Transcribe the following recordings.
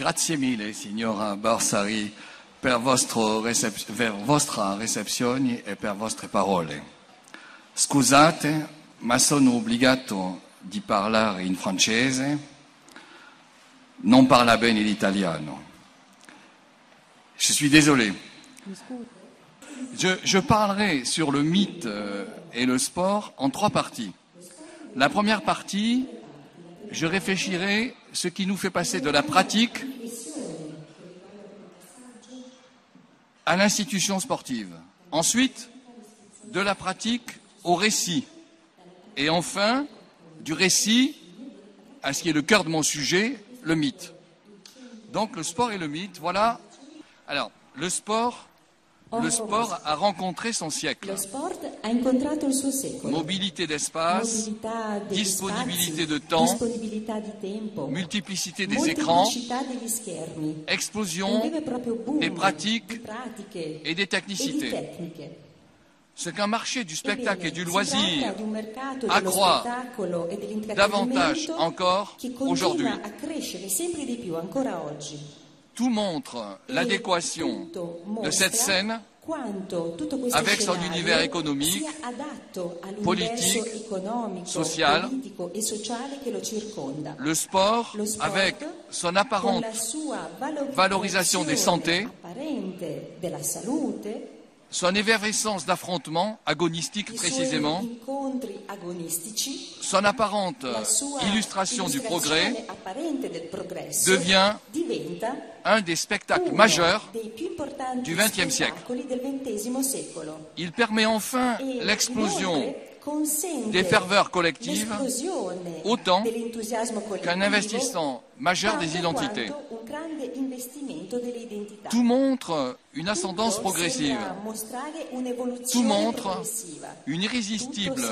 Grazie mille, signora Borsari, per, vostro recep- per vostra recepzione e per vostre parole. Scusate, ma sono obbligato di parlare in francese, non parla bene l'italiano. Je suis désolé. Je, je parlerai sur le mythe euh, et le sport en trois parties. La première partie, je réfléchirai ce qui nous fait passer de la pratique à l'institution sportive. Ensuite, de la pratique au récit. Et enfin, du récit à ce qui est le cœur de mon sujet, le mythe. Donc le sport et le mythe, voilà. Alors, le sport, le sport a rencontré son siècle. Mobilité d'espace, disponibilité de temps, multiplicité des écrans, explosion des pratiques et des technicités. Ce qu'un marché du spectacle et du loisir accroît e davantage encore aujourd'hui. Tout montre l'adéquation de cette scène avec son univers économique, politique, social, e le sport avec son apparente valorisation des santé, son effervescence d'affrontement agonistique i précisément, son apparente illustration du progrès devient un des spectacles majeurs. du XXe siècle. Il permet enfin E l'explosion des ferveurs collectives autant qu'un investissement majeur des identités. Tout montre une ascendance progressive, tout montre une irrésistible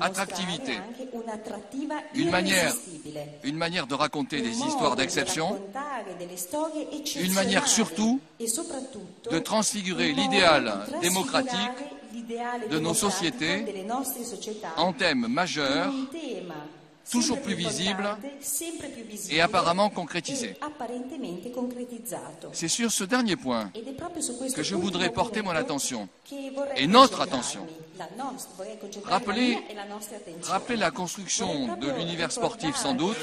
attractivité, une manière, une manière de raconter des histoires d'exception, une manière surtout e de transfigurer l'idéal démocratique de nos sociétés en thèmes majeurs un tema toujours plus visible et apparemment concrétisé. e. C'est sur ce dernier point que je voudrais porter mon attention et notre attention. Rappeler- la construction de l'univers sportif sans doute,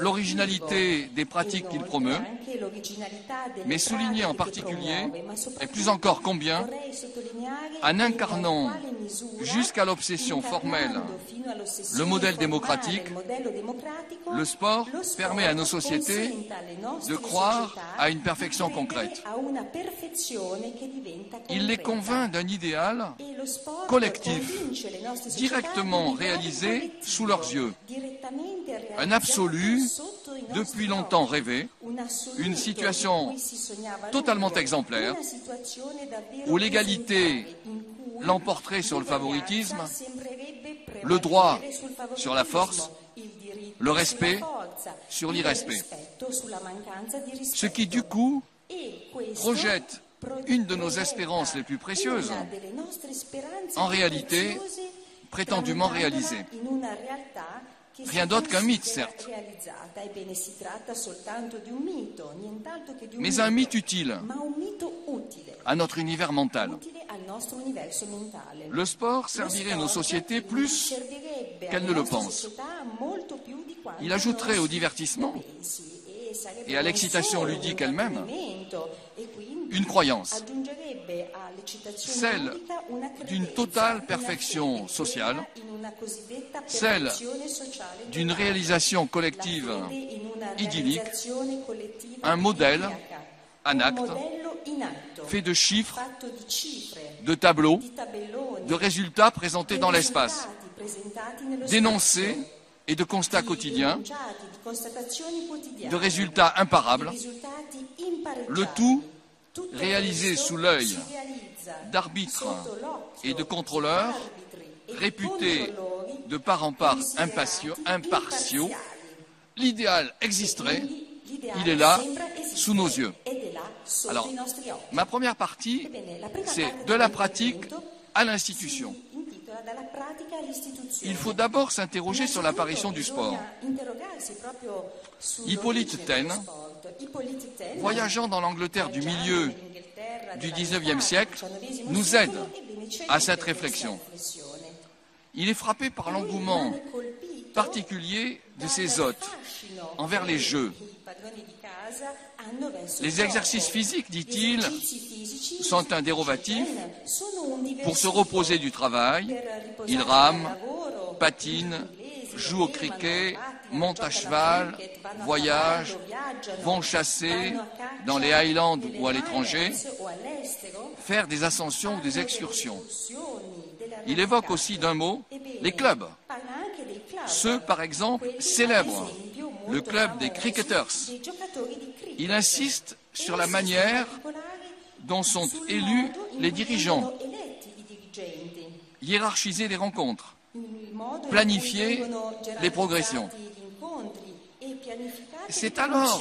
l'originalité des pratiques qu'il promeut, mais souligner en particulier, et plus encore combien, en in incarnant jusqu'à l'obsession formelle. le modèle démocratique, le sport permet à nos sociétés de croire à une perfection concrète. Il les convainc d'un idéal collectif, directement réalisé sous leurs yeux. Un absolu depuis longtemps rêvé, une situation totalement exemplaire, où l'égalité l'emporterait sur le favoritisme, le droit sur la force, le respect sur l'irrespect. Ce qui du coup projette une de nos espérances les plus précieuses, en réalité, prétendument réalisée. Rien d'autre qu'un mythe, certes. mais un mythe utile à notre univers mental. Le sport servirait nos sociétés plus qu'elles ne le pensent. Il ajouterait au divertissement et à l'excitation ludique elle-même une croyance, celle d'une totale perfection sociale, celle d'une réalisation collective idyllique, un modèle un acte, fait de chiffres, de tableaux, de résultats présentés dans l'espace, d'énoncés et de constats di quotidiens, de résultats imparables, le tout Réalisé sous l'œil d'arbitres et de contrôleurs réputés de part en part impartiaux, l'idéal existerait, il est là, sous nos yeux. Alors, ma première partie, c'est de la pratique à l'institution. il faut d'abord s'interroger sur l'apparition du sport. Hippolyte Taine, voyageant dans l'Angleterre du milieu du XIXe siècle, nous aide à cette réflexion. Il est frappé par l'engouement particulier de ses hôtes envers les jeux. Les exercices physiques, dit-il, sont un dérogatif. Pour se reposer du travail, ils rament, patinent, jouent au cricket, montent à cheval, voyagent, vont chasser dans les Highlands ou à l'étranger, faire des ascensions ou des excursions. Il évoque aussi d'un mot les clubs. Ceux, par exemple, célèbrent le club des cricketers. Il insiste sur la manière dont sont élus les dirigeants, hiérarchiser les rencontres, planifier les progressions. C'est alors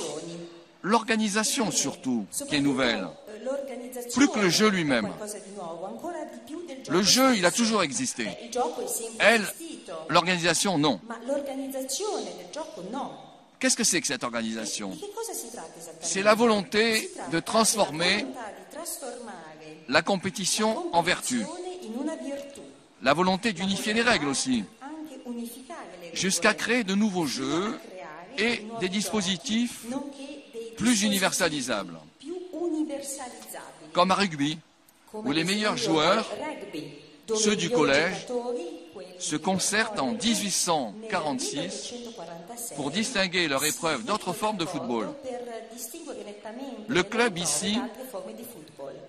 l'organisation surtout qui est nouvelle, plus que le jeu lui-même. Le jeu, il a toujours existé. Elle, l'organisation, non. Qu'est-ce que c'est que cette organisation? C'est la volonté de transformer la compétition en vertu. La volonté d'unifier les règles aussi, jusqu'à créer de nouveaux jeux et des dispositifs plus universalisables, comme à rugby, où les meilleurs joueurs, ceux du collège, se concertent en 1846 pour distinguer leur épreuve d'autres formes de football. Le club ici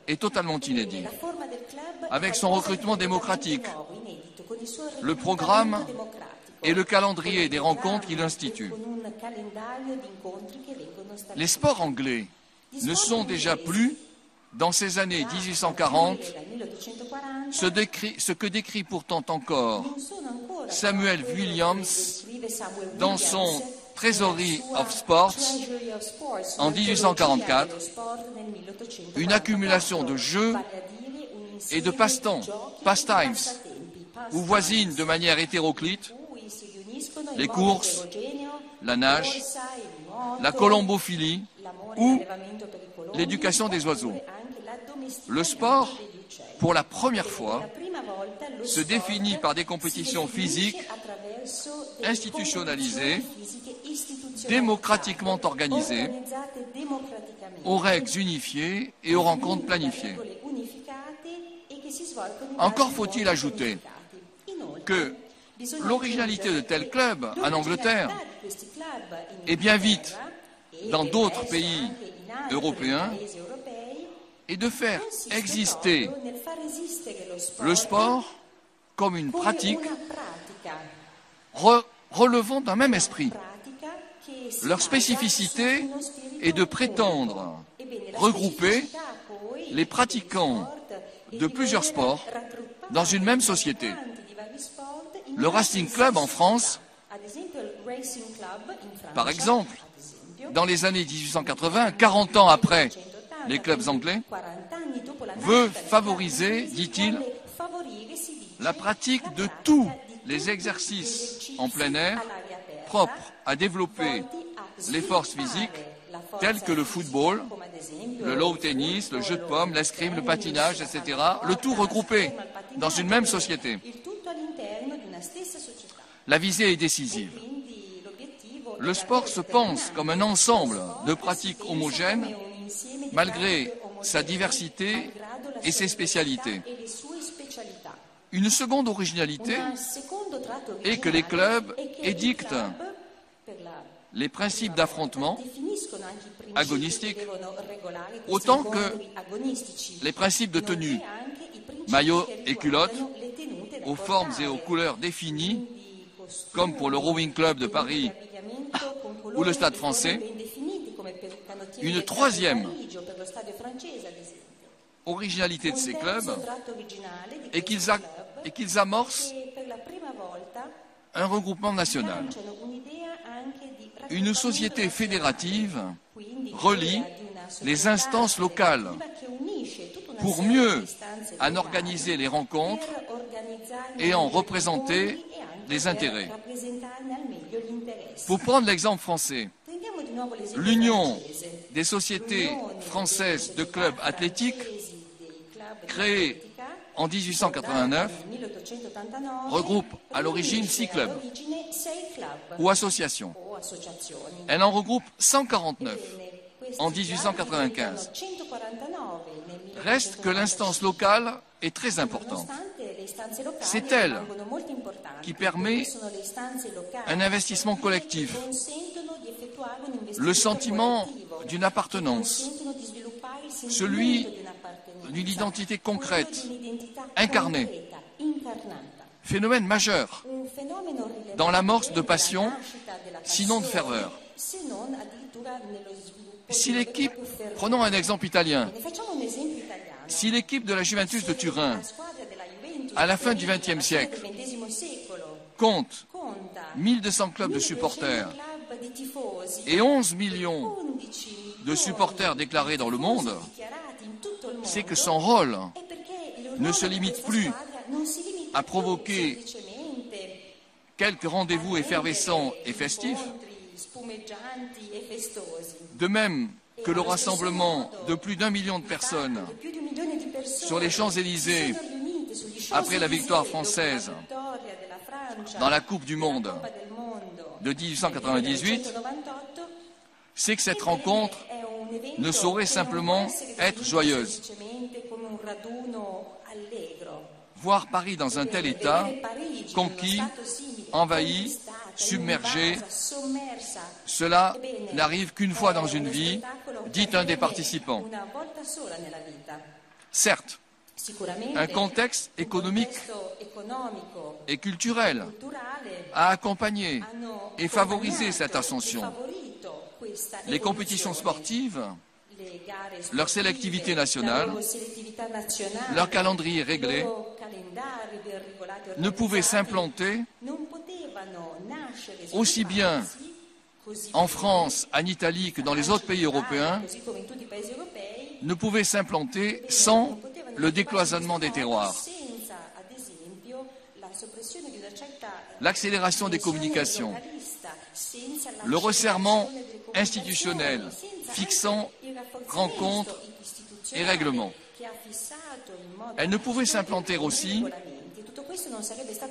est totalement inédit, avec son recrutement démocratique, le programme et le calendrier des rencontres qu'il institue. Les sports anglais ne sont déjà plus, dans ces années 1840, ce, ce que décrit pourtant encore Samuel Williams dans son Treasury of Sports en 1844, une accumulation de jeux et de passe-temps, pastimes, où voisinent de manière hétéroclite les courses, la nage, la colombophilie ou l'éducation des oiseaux. Le sport, pour la première fois, se définit par des compétitions physiques institutionnalisées, démocratiquement organisées, aux règles unifiées et aux rencontres planifiées. Encore faut-il ajouter que l'originalité de tels clubs en Angleterre et bien vite dans d'autres pays européens est de faire exister le sport comme une pratique relevant d'un même esprit. Leur spécificité est de prétendre regrouper les pratiquants de plusieurs sports dans une même société. Le Racing Club en France, par exemple, dans les années 1880, 40 ans après les clubs anglais, veut favoriser, dit-il, la pratique de tous les exercices en plein air propres à développer les forces physiques telles que le football, le low tennis, le jeu de pommes, l'escrime, le patinage, etc. Le tout regroupé dans une même société. La visée est décisive. Le sport se pense comme un ensemble de pratiques homogènes malgré sa diversité et ses spécialités. Une seconde originalité est que les clubs édictent les principes d'affrontement agonistiques autant que les principes de tenue, maillot et culotte, aux formes et aux couleurs définies, comme pour le Rowing Club de Paris ou le Stade français. Une troisième originalité de ces clubs est qu'ils amorcent un regroupement national. Une société fédérative relie les instances locales pour mieux en organiser les rencontres ayant al meglio les intérêts. Pour prendre l'exemple français, l'Union des sociétés françaises de clubs athlétiques, créée en 1889, fondata nel 1889, regroupe à l'origine six clubs. ou associations. Elle en regroupe 149. Ebbene, questi en club 1895. diventano 149 nel Reste que l'instance locale est très importante, C'est elle qui permet un investissement collectif, le sentiment d'une appartenance, celui d'une identité concrète, incarnée. phénomène majeur, Dans l'amorce de passion, sinon de ferveur. Si l'équipe, prenons un exemple italien, si l'équipe de la Juventus de Turin à la fin du XXe siècle, compte conta 1200 clubs de 1200 supporters et 11 millions 11 de supporters déclarés dans le monde, c'est que son rôle ne se limite plus à provoquer quelques rendez-vous effervescents et festifs, de même que le rassemblement de plus d'un million de personnes sur les Champs-Élysées, après la victoire française dans la Coupe du Monde de 1898, del 1998, c'est que cette rencontre ne saurait simplement être joyeuse. Voir Paris dans un tel état, conquis, envahi, submergé, cela n'arrive qu'une fois dans une vie, dit un des participants. Certes, un contexte économique et culturel a accompagné et favorisé cette e ascension. questa Les compétitions sportives, leur sélectivité nationale, leur calendrier réglé, e ne pouvaient s'implanter e aussi bien en France, en Italie que dans les autres pays européens, ne pouvaient s'implanter sans le décloisonnement des terroirs. L'accélération des communications, le resserrement institutionnel, fixant rencontres et règlements. Elle ne pouvait s'implanter aussi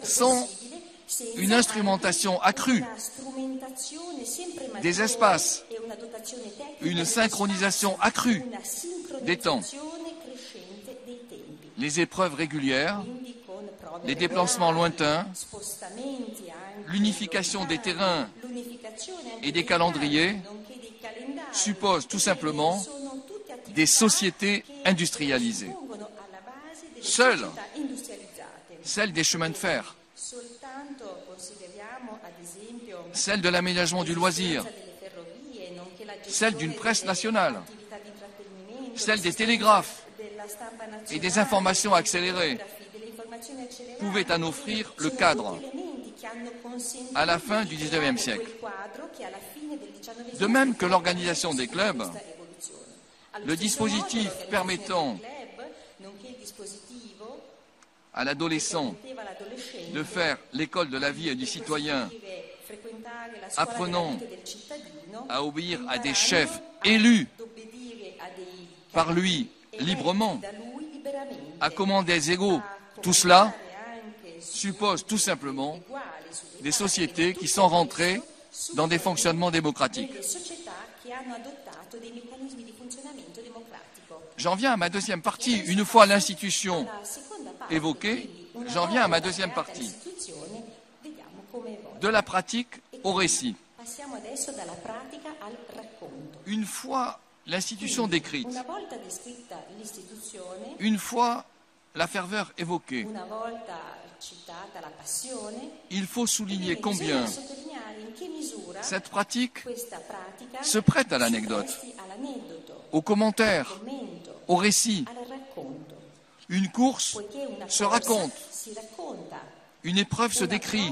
sans une instrumentation accrue des espaces, une synchronisation accrue des temps. Les épreuves régulières, les déplacements lointains, l'unification des terrains et des calendriers piani, nonché dei calendari, suppose tout simplement des sociétés industrialisées. Seules società industrializzate. celle des chemins de fer, Soltanto consideriamo ad esempio celle de l'aménagement du loisir, l'esistenza delle ferrovie, nonché la gestione celle d'une presse nationale, attività di intrattenimento, celle des télégraphes et des informations accélérées pouvaient en offrir le cadre à la fin du XIXe siècle. De même que l'organisation des clubs, le dispositif permettant à l'adolescent de faire l'école de la vie et du citoyen, apprenant à obéir à des chefs élus par lui librement, à commander des égaux. Tout cela suppose tout simplement des sociétés qui sont rentrées dans des fonctionnements démocratiques. J'en viens à ma deuxième partie. Une fois l'institution évoquée, j'en viens à ma deuxième partie. de la pratique au récit. Une fois l'institution décrite, une fois la ferveur évoquée, il faut souligner combien cette pratique se prête à l'anecdote, aux commentaires, au récit. Une course, se raconte. une épreuve se décrit,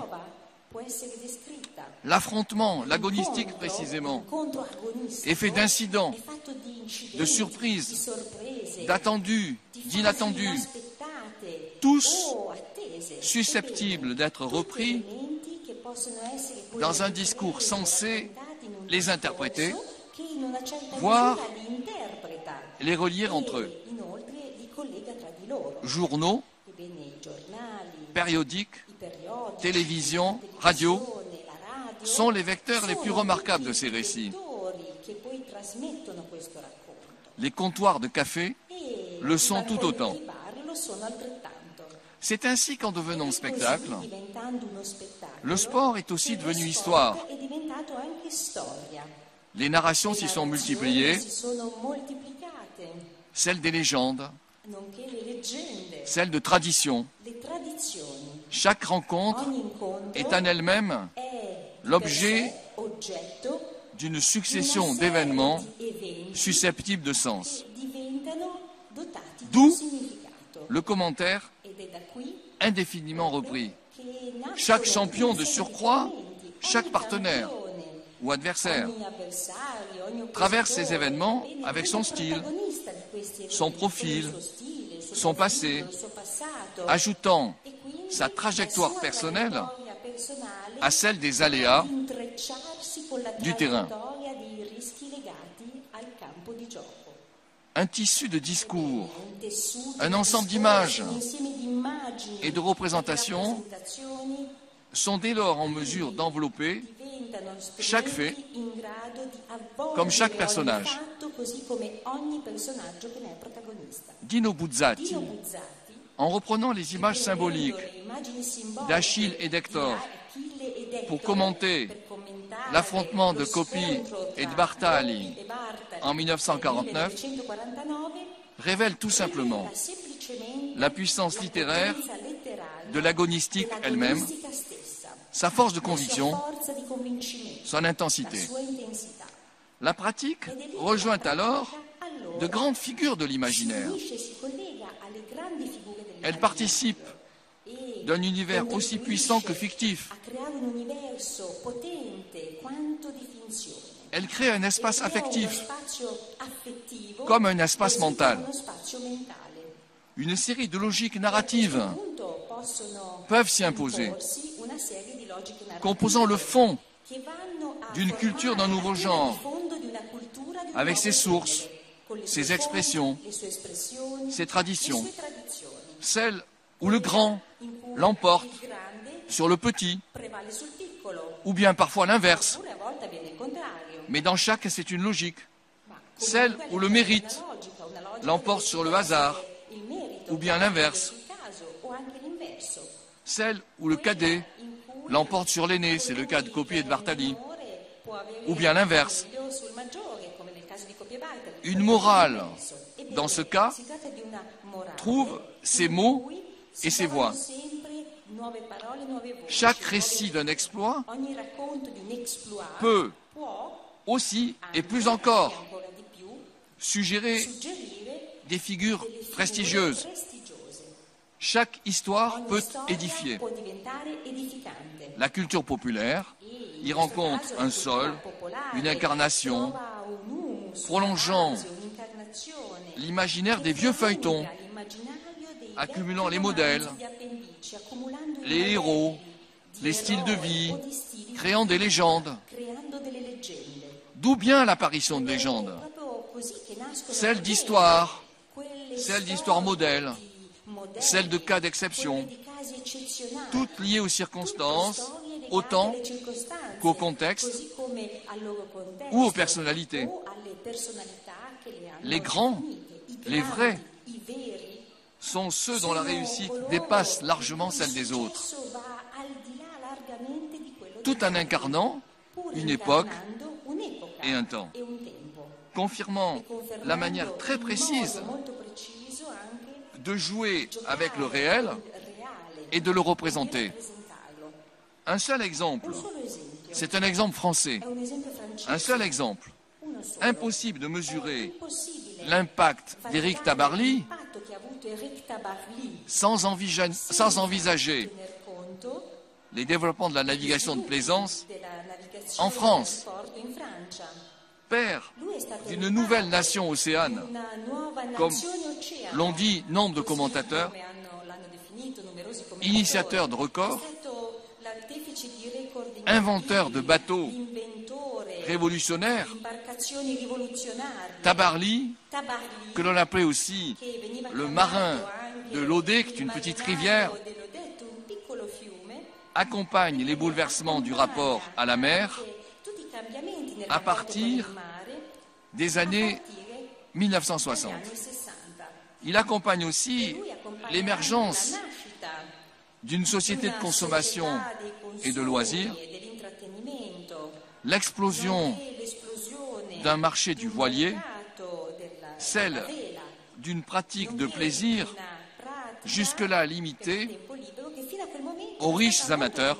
l'affrontement, l'agonistique précisément, est fait d'incidents, de surprises, d'attendus, d'inattendus. Tous susceptibles d'être repris dans un discours censé les interpréter, voire les relire entre eux. Journaux, périodiques, télévision, radio, sont les vecteurs les plus remarquables de ces récits. Les comptoirs de café le sont tout autant. C'est ainsi qu'en devenant spectacle, le sport est aussi devenu histoire. Les narrations s'y sont multipliées, celles des légendes, celles de tradition. le tradizioni. Chaque rencontre est en elle-même l'objet d'une succession d'événements susceptibles de sens. D'où. Le commentaire indéfiniment repris. Chaque champion de surcroît, chaque partenaire ou adversaire traverse ces événements avec son style, son profil, son passé, ajoutant e sa trajectoire personnelle à celle des aléas du terrain. un tissu de discours Un ensemble d'images et de représentations sont dès lors en mesure d'envelopper Chaque fait, comme chaque personnage. Dino Buzzati, en reprenant les images symboliques d'Achille et d'Hector pour commenter l'affrontement de Coppi et de Bartali en 1949, nel 1949, révèle tout simplement la puissance littéraire de l'agonistique elle-même, sa force de conviction, son intensité. La pratique rejoint alors de grandes figures de l'imaginaire. Elle participe d'un univers aussi puissant que fictif. Elle crée un espace affectif, comme un espace mental. Une série de logiques narratives peuvent s'y imposer, composant le fond d'une culture d'un nouveau genre, avec ses sources, ses expressions, ses traditions. le sue tradizioni. celle où le grand l'emporte sur le petit, ou bien parfois l'inverse. Mais dans chaque, c'est une logique. Celle où le mérite l'emporte sur le hasard, ou bien l'inverse. Celle où le cadet l'emporte sur l'aîné, c'est le cas de Coppi et de Bartali. Ou bien l'inverse. Une morale, dans ce cas, trouve ses mots et ses voix. Chaque récit d'un exploit peut aussi, et plus e encore, più, suggérer des figures prestigieuses. Chaque histoire peut édifier. La culture populaire E y rencontre un sol, une incarnation, prolongeant l'imaginaire des vieux feuilletons, accumulant les modèles, les héros, les styles de vie, créant des légendes. D'où bien l'apparition de légendes, celles le d'histoire, celles d'histoire modèle, celles de cas d'exception, toutes liées aux circonstances, alle circostanze, qu'au contexte ou aux personnalités. Les grands, les vrais, sont ceux dont la réussite dépasse largement celle des autres, tout en incarnant une époque et un temps, confirmant la manière très précise de jouer avec le réel et de le représenter. Un seul exemple, c'est un exemple français, un seul exemple. Impossible de mesurer l'impact d'Éric Tabarly sans, envisa- sans envisager les développements de la navigation de plaisance, en France. père d'une nouvelle nation océane, comme l'ont dit nombre de commentateurs, initiateur de records, inventeur de bateaux révolutionnaires, rivoluzionarie. Tabarly, que l'on appelait aussi le marin de l'Odé, qui est une petite rivière, accompagne les bouleversements du rapport à la mer à partir des années partire dagli 1960. anni 60. Il accompagne aussi accompagna l'émergence d'une société de consommation et de loisirs, e l'explosion d'un marché du voilier, celle d'une pratique de plaisir jusque-là limitée aux riches amateurs,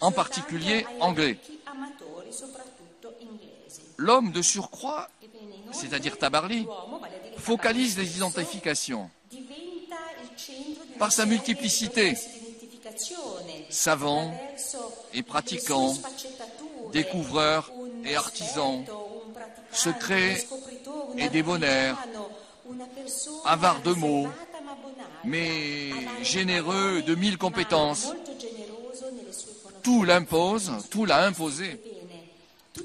en particulier ai anglais. L'homme de surcroît, c'est-à-dire Tabarly, focalise les identifications Par sa multiplicité, savants et pratiquants, découvreurs et artisans, secrets et débonnaires, avare de mots, mais généreux de mille compétences. Tout l'impose, tout l'a imposé.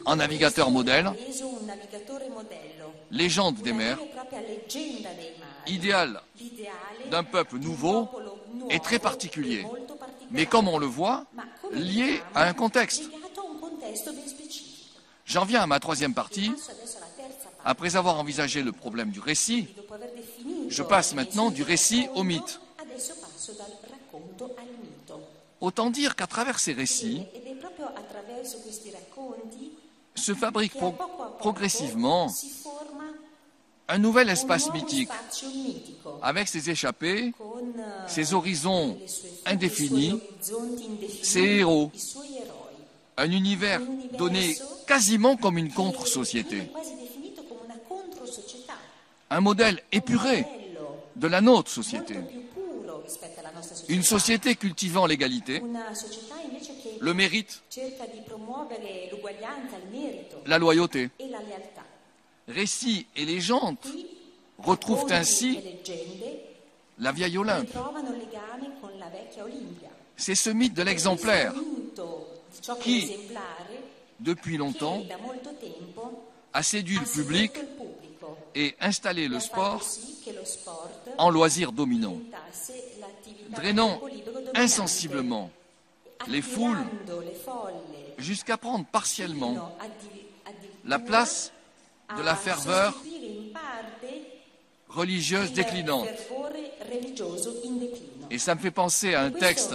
Un navigateur modèle, légende des mers, idéal d'un peuple nouveau et très particulier. mais comme on le voit, lié à un contexte. J'en viens à ma troisième partie. Après avoir envisagé le problème du récit, Je passe maintenant du récit au mythe. Mito. autant dire qu'à travers ces récits se fabrique pro- progressivement un nouvel espace mythique avec ses échappées, con eh, ses horizons indéfinis, ses héros. Un univers donné quasiment comme une contre-société, un modèle épuré de la nôtre société, une société cultivant l'égalité, le mérite, la loyauté. Récits et légendes retrouvent ainsi la vieille Olympe. C'est ce mythe de l'exemplaire Esemplare depuis longtemps a séduit le public et installé e le fatto sport en loisir dominant, drainant insensiblement les foules jusqu'à prendre partiellement la place de la ferveur religieuse déclinante. Et ça me fait penser à un texte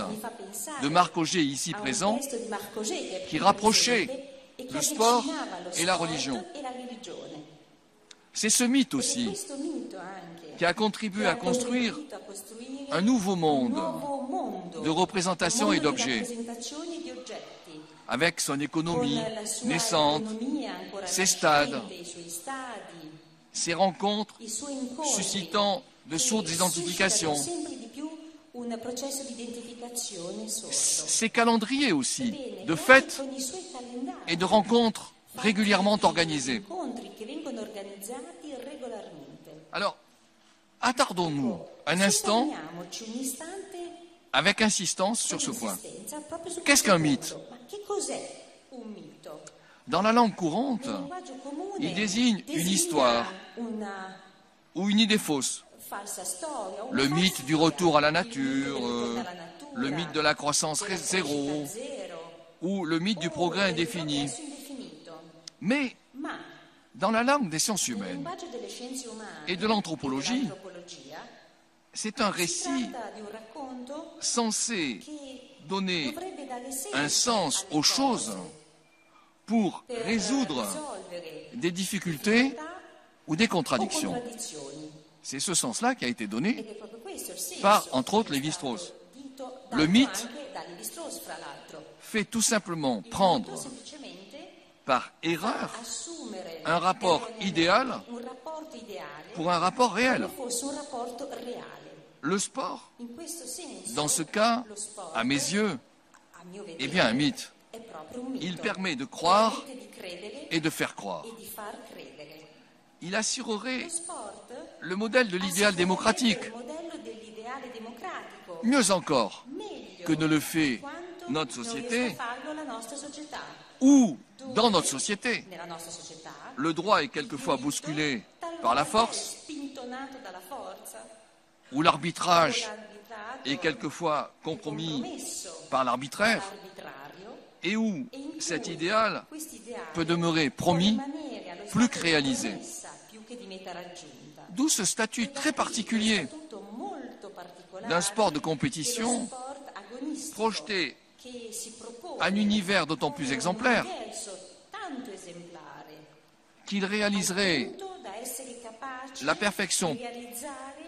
de Marc Auger ici présent qui rapprochait le sport et la religion. C'est ce mythe aussi anche qui a contribué à construire un nouveau monde de représentation un et d'objets, avec son con économie naissante, ses stades, ses rencontres suscitant de sourdes identifications, ses calendriers aussi, de fêtes et de rencontres régulièrement organisées. Alors, attardons-nous un instant avec insistance sur ce point. Qu'est-ce qu'un mythe? Dans la langue courante, il désigne une histoire. ou une idée fausse, le mythe du retour à la nature, euh, le mythe de la croissance zéro, ou le mythe du progrès indéfini. Mais Ma dans la langue des sciences humaines, linguaggio delle scienze umane e dell'antropologia, e dell'antropologia, c'est un récit censé donner un sens aux choses pour résoudre des difficultés ou des contradictions. C'est ce sens-là qui a été donné par, entre autres, Lévi-Strauss. Le mythe fait tout simplement prendre par erreur un rapport idéal pour un rapport réel. Le sport, dans ce cas, à mes yeux, est bien un mythe. Il permet de croire et de faire croire. e di far credere. Il assurerait le modèle de l'idéal démocratique, Mieux encore que ne le fait notre société ou dans notre société. Le droit est quelquefois bousculé par la force ou l'arbitrage est quelquefois compromis compromesso par l'arbitraire et où E cet idéal peut demeurer promis, plus que réalisé. D'où ce statut très particulier d'un sport de dello compétition projeté un univers d'autant plus exemplaire qu'il réaliserait la perfection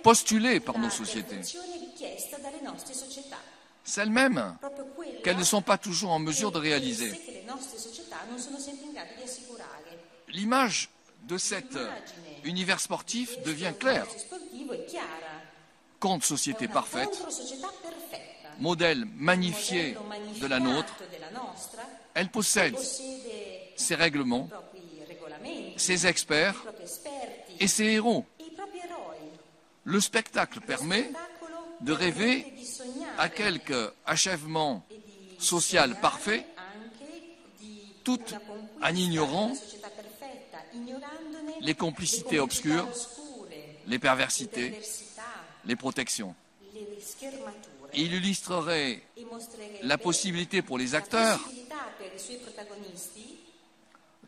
postulée par nos sociétés, perfezione richiesta dalle nostre società. celles mêmes Proprio quella qu'elles ne sont pas toujours en mesure de réaliser. L'image de cet univers sportif devient. Contre È société parfaite, modèle magnifié de la nôtre, elle possède ses règlements, ses experts et ses héros. Le spectacle permet de rêver à quelque achèvement social parfait, tout en ignorant les complicités obscures, les le perversités, les protections. Il illustrerait la possibilité pour les acteurs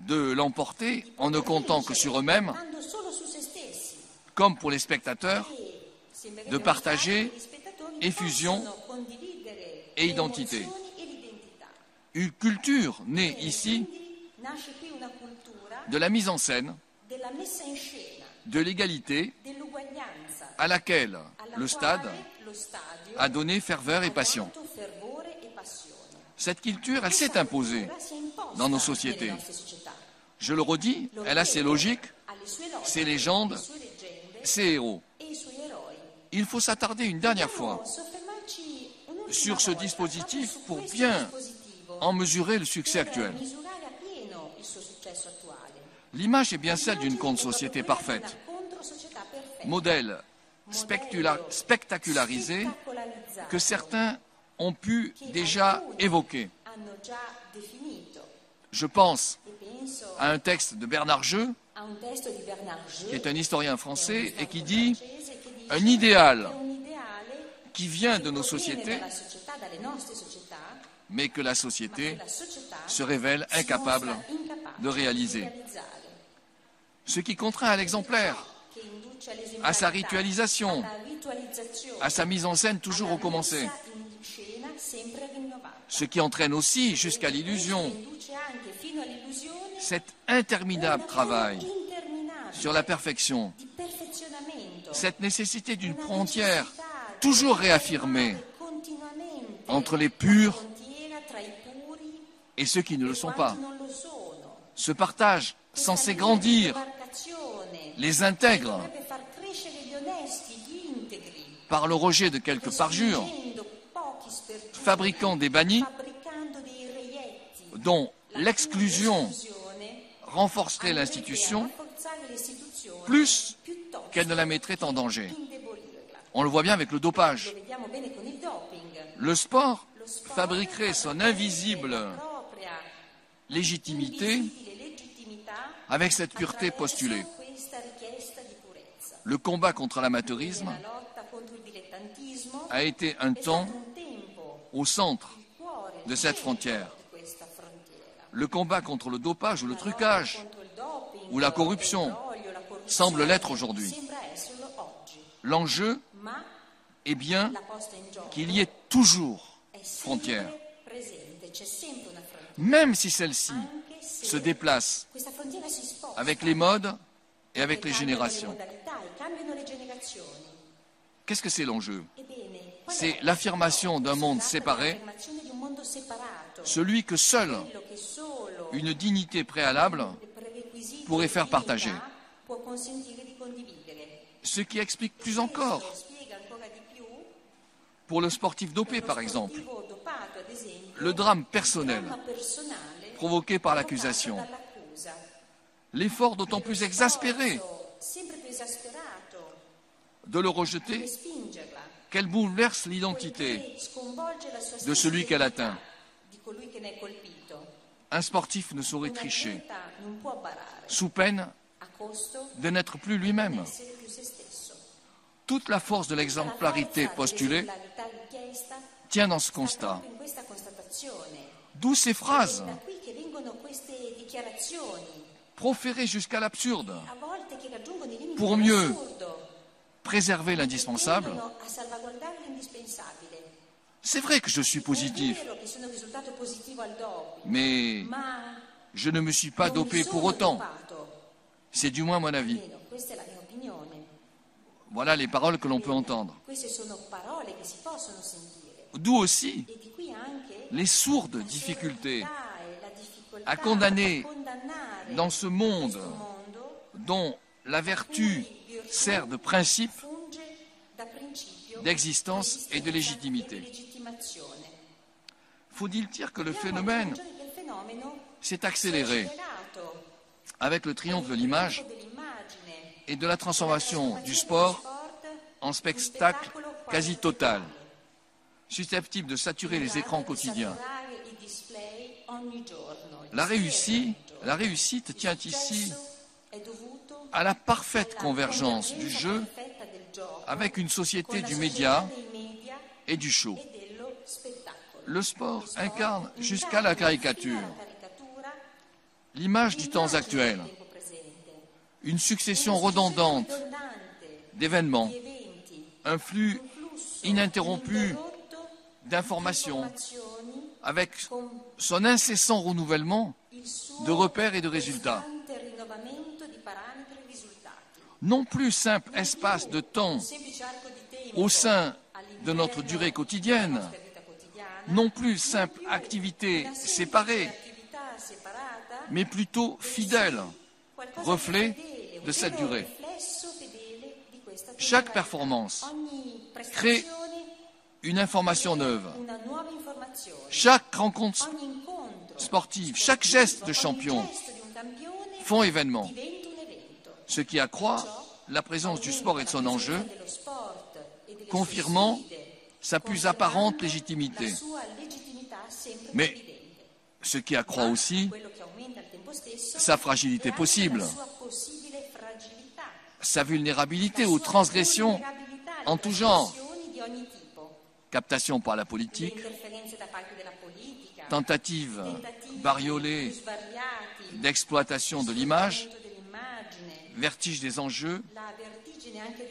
de l'emporter en ne comptant que sur eux-mêmes, comme pour les spectateurs, de partager effusion et identité. Une culture née ici de la mise en scène, de l'égalité à laquelle le stade a donné ferveur et passion. Cette culture, elle s'est imposée. dans nos sociétés. Je le redis, elle a ses logiques, ses légendes, ses héros. e. Il faut s'attarder une dernière fois sur ce dispositif pour bien en mesurer le succès actuel. L'image est bien celle d'une contre-société parfaite, modèle spectacularisé que certains ont pu déjà évoquer. Je pense e à un texte de Bernard Jeu, a un testo di Bernard Jeu qui est un historien français et qui dit un idéal qui vient de nos sociétés, mais que la société se révèle incapable de réaliser. Ce qui contraint à l'exemplaire, à sa ritualisation, à sa mise en scène toujours rinnovata. Ce qui entraîne aussi jusqu'à l'illusion, cet interminable travail sur la perfection, cette nécessité d'une frontière toujours réaffirmée entre les purs et ceux qui ne le sont pas. Ce partage, censé grandir, les intègre par le rejet de quelques parjures, fabriquant des bannis dont l'exclusion renforcerait l'institution plus qu'elle ne la mettrait en danger. On le voit bien avec le dopage. Le sport fabriquerait son invisible légitimité avec cette pureté postulée. Le combat contre l'amateurisme a été un temps au centre de cette frontière. Le combat contre le dopage ou le trucage ou la corruption semble l'être aujourd'hui. L'enjeu est bien qu'il y ait toujours frontière, même si celle-ci se se déplace questa frontiera si sposta avec les modes et avec les générations. Qu'est-ce que c'est l'enjeu? C'est la l'affirmation d'un monde séparé, celui que seule une dignité préalable pourrait faire partager. Ce qui explique plus encore, pour le sportif dopé par exemple, le drame personnel dramma personale provoqué par l'accusation, l'effort d'autant plus exaspéré de le rejeter qu'elle bouleverse l'identité de celui qu'elle atteint. Un sportif ne saurait tricher, sous peine de n'être plus lui-même. Toute la force de La l'exemplarité postulée tient dans ce sta constat. D'où ces phrases, proférées jusqu'à l'absurde, Pour mieux préserver l'indispensable. C'est vrai que je suis positif, mais ma je ne me suis pas dopé pour autant. C'est du moins mon avis. Voilà les paroles que l'on peut entendre. D'où aussi E les sourdes difficultés sordità e la difficoltà à condamner a condannare dans ce monde dont la vertu sert de principe d'existence et de légitimité. Faut-il dire que le phénomène s'est accéléré avec le triomphe de l'image et de la transformation du sport en spectacle quasi total, susceptible de saturer les écrans quotidiens? La réussite, tient ici à la parfaite convergence du jeu avec une société du média et du show. Le sport incarne jusqu'à la caricature l'image du temps actuel, une succession redondante d'événements, un flux ininterrompu d'informations avec son incessant renouvellement de repères et de résultats. Non plus simple espace de temps au sein de notre durée quotidienne, non plus simple activité séparée, mais plutôt fidèle, reflet de cette durée. Chaque performance crée une information neuve. Chaque rencontre sportive, chaque geste de champion font événement, ce qui accroît la présence du sport et de son enjeu, confirmant sa plus apparente légitimité, mais ce qui accroît aussi sa fragilité possible, sa vulnérabilité aux transgressions en tout genre, captation par la politique, tentative bariolée d'exploitation de l'image, vertige des enjeux,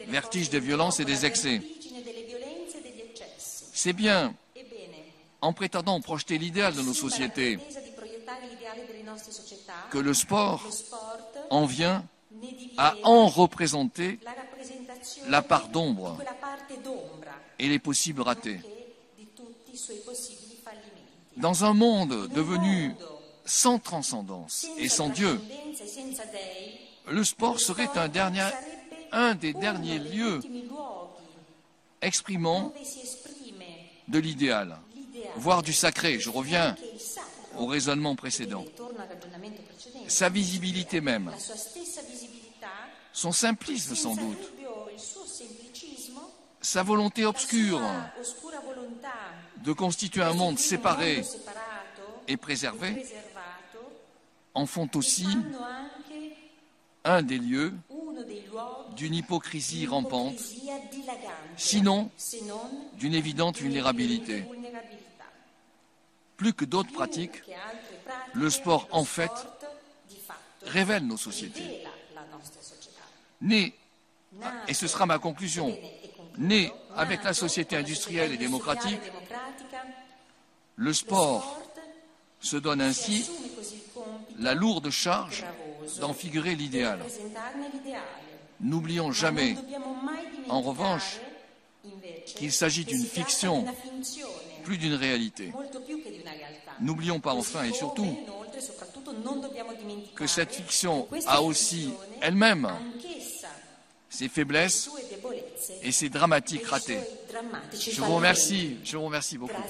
vertige des violences et des excès. C'est bien en prétendant projeter l'idéal de nos sociétés que le sport en vient à en représenter la part d'ombre et les possibles ratés. Dans un monde devenu sans transcendance et sans Dieu, le sport serait un, dernier, un des derniers lieux exprimant de l'idéal, voire du sacré. Je reviens au raisonnement précédent. Sa visibilité même, son simplisme sans doute, sa volonté obscure de constituer un monde séparé et préservé en font aussi un des lieux d'une hypocrisie rampante, sinon d'une évidente vulnérabilité. Plus que d'autres pratiques, le sport, en fait, révèle nos sociétés. Né, et ce sera ma conclusion, né avec la société industrielle et démocratique, le sport se donne ainsi la lourde charge d'en figurer l'idéal. N'oublions jamais, en revanche, qu'il s'agit d'une fiction, plus d'une réalité. N'oublions pas enfin et surtout que cette fiction a aussi elle-même ses faiblesses et ses dramatiques ratés. Je vous remercie, je vous remercie beaucoup.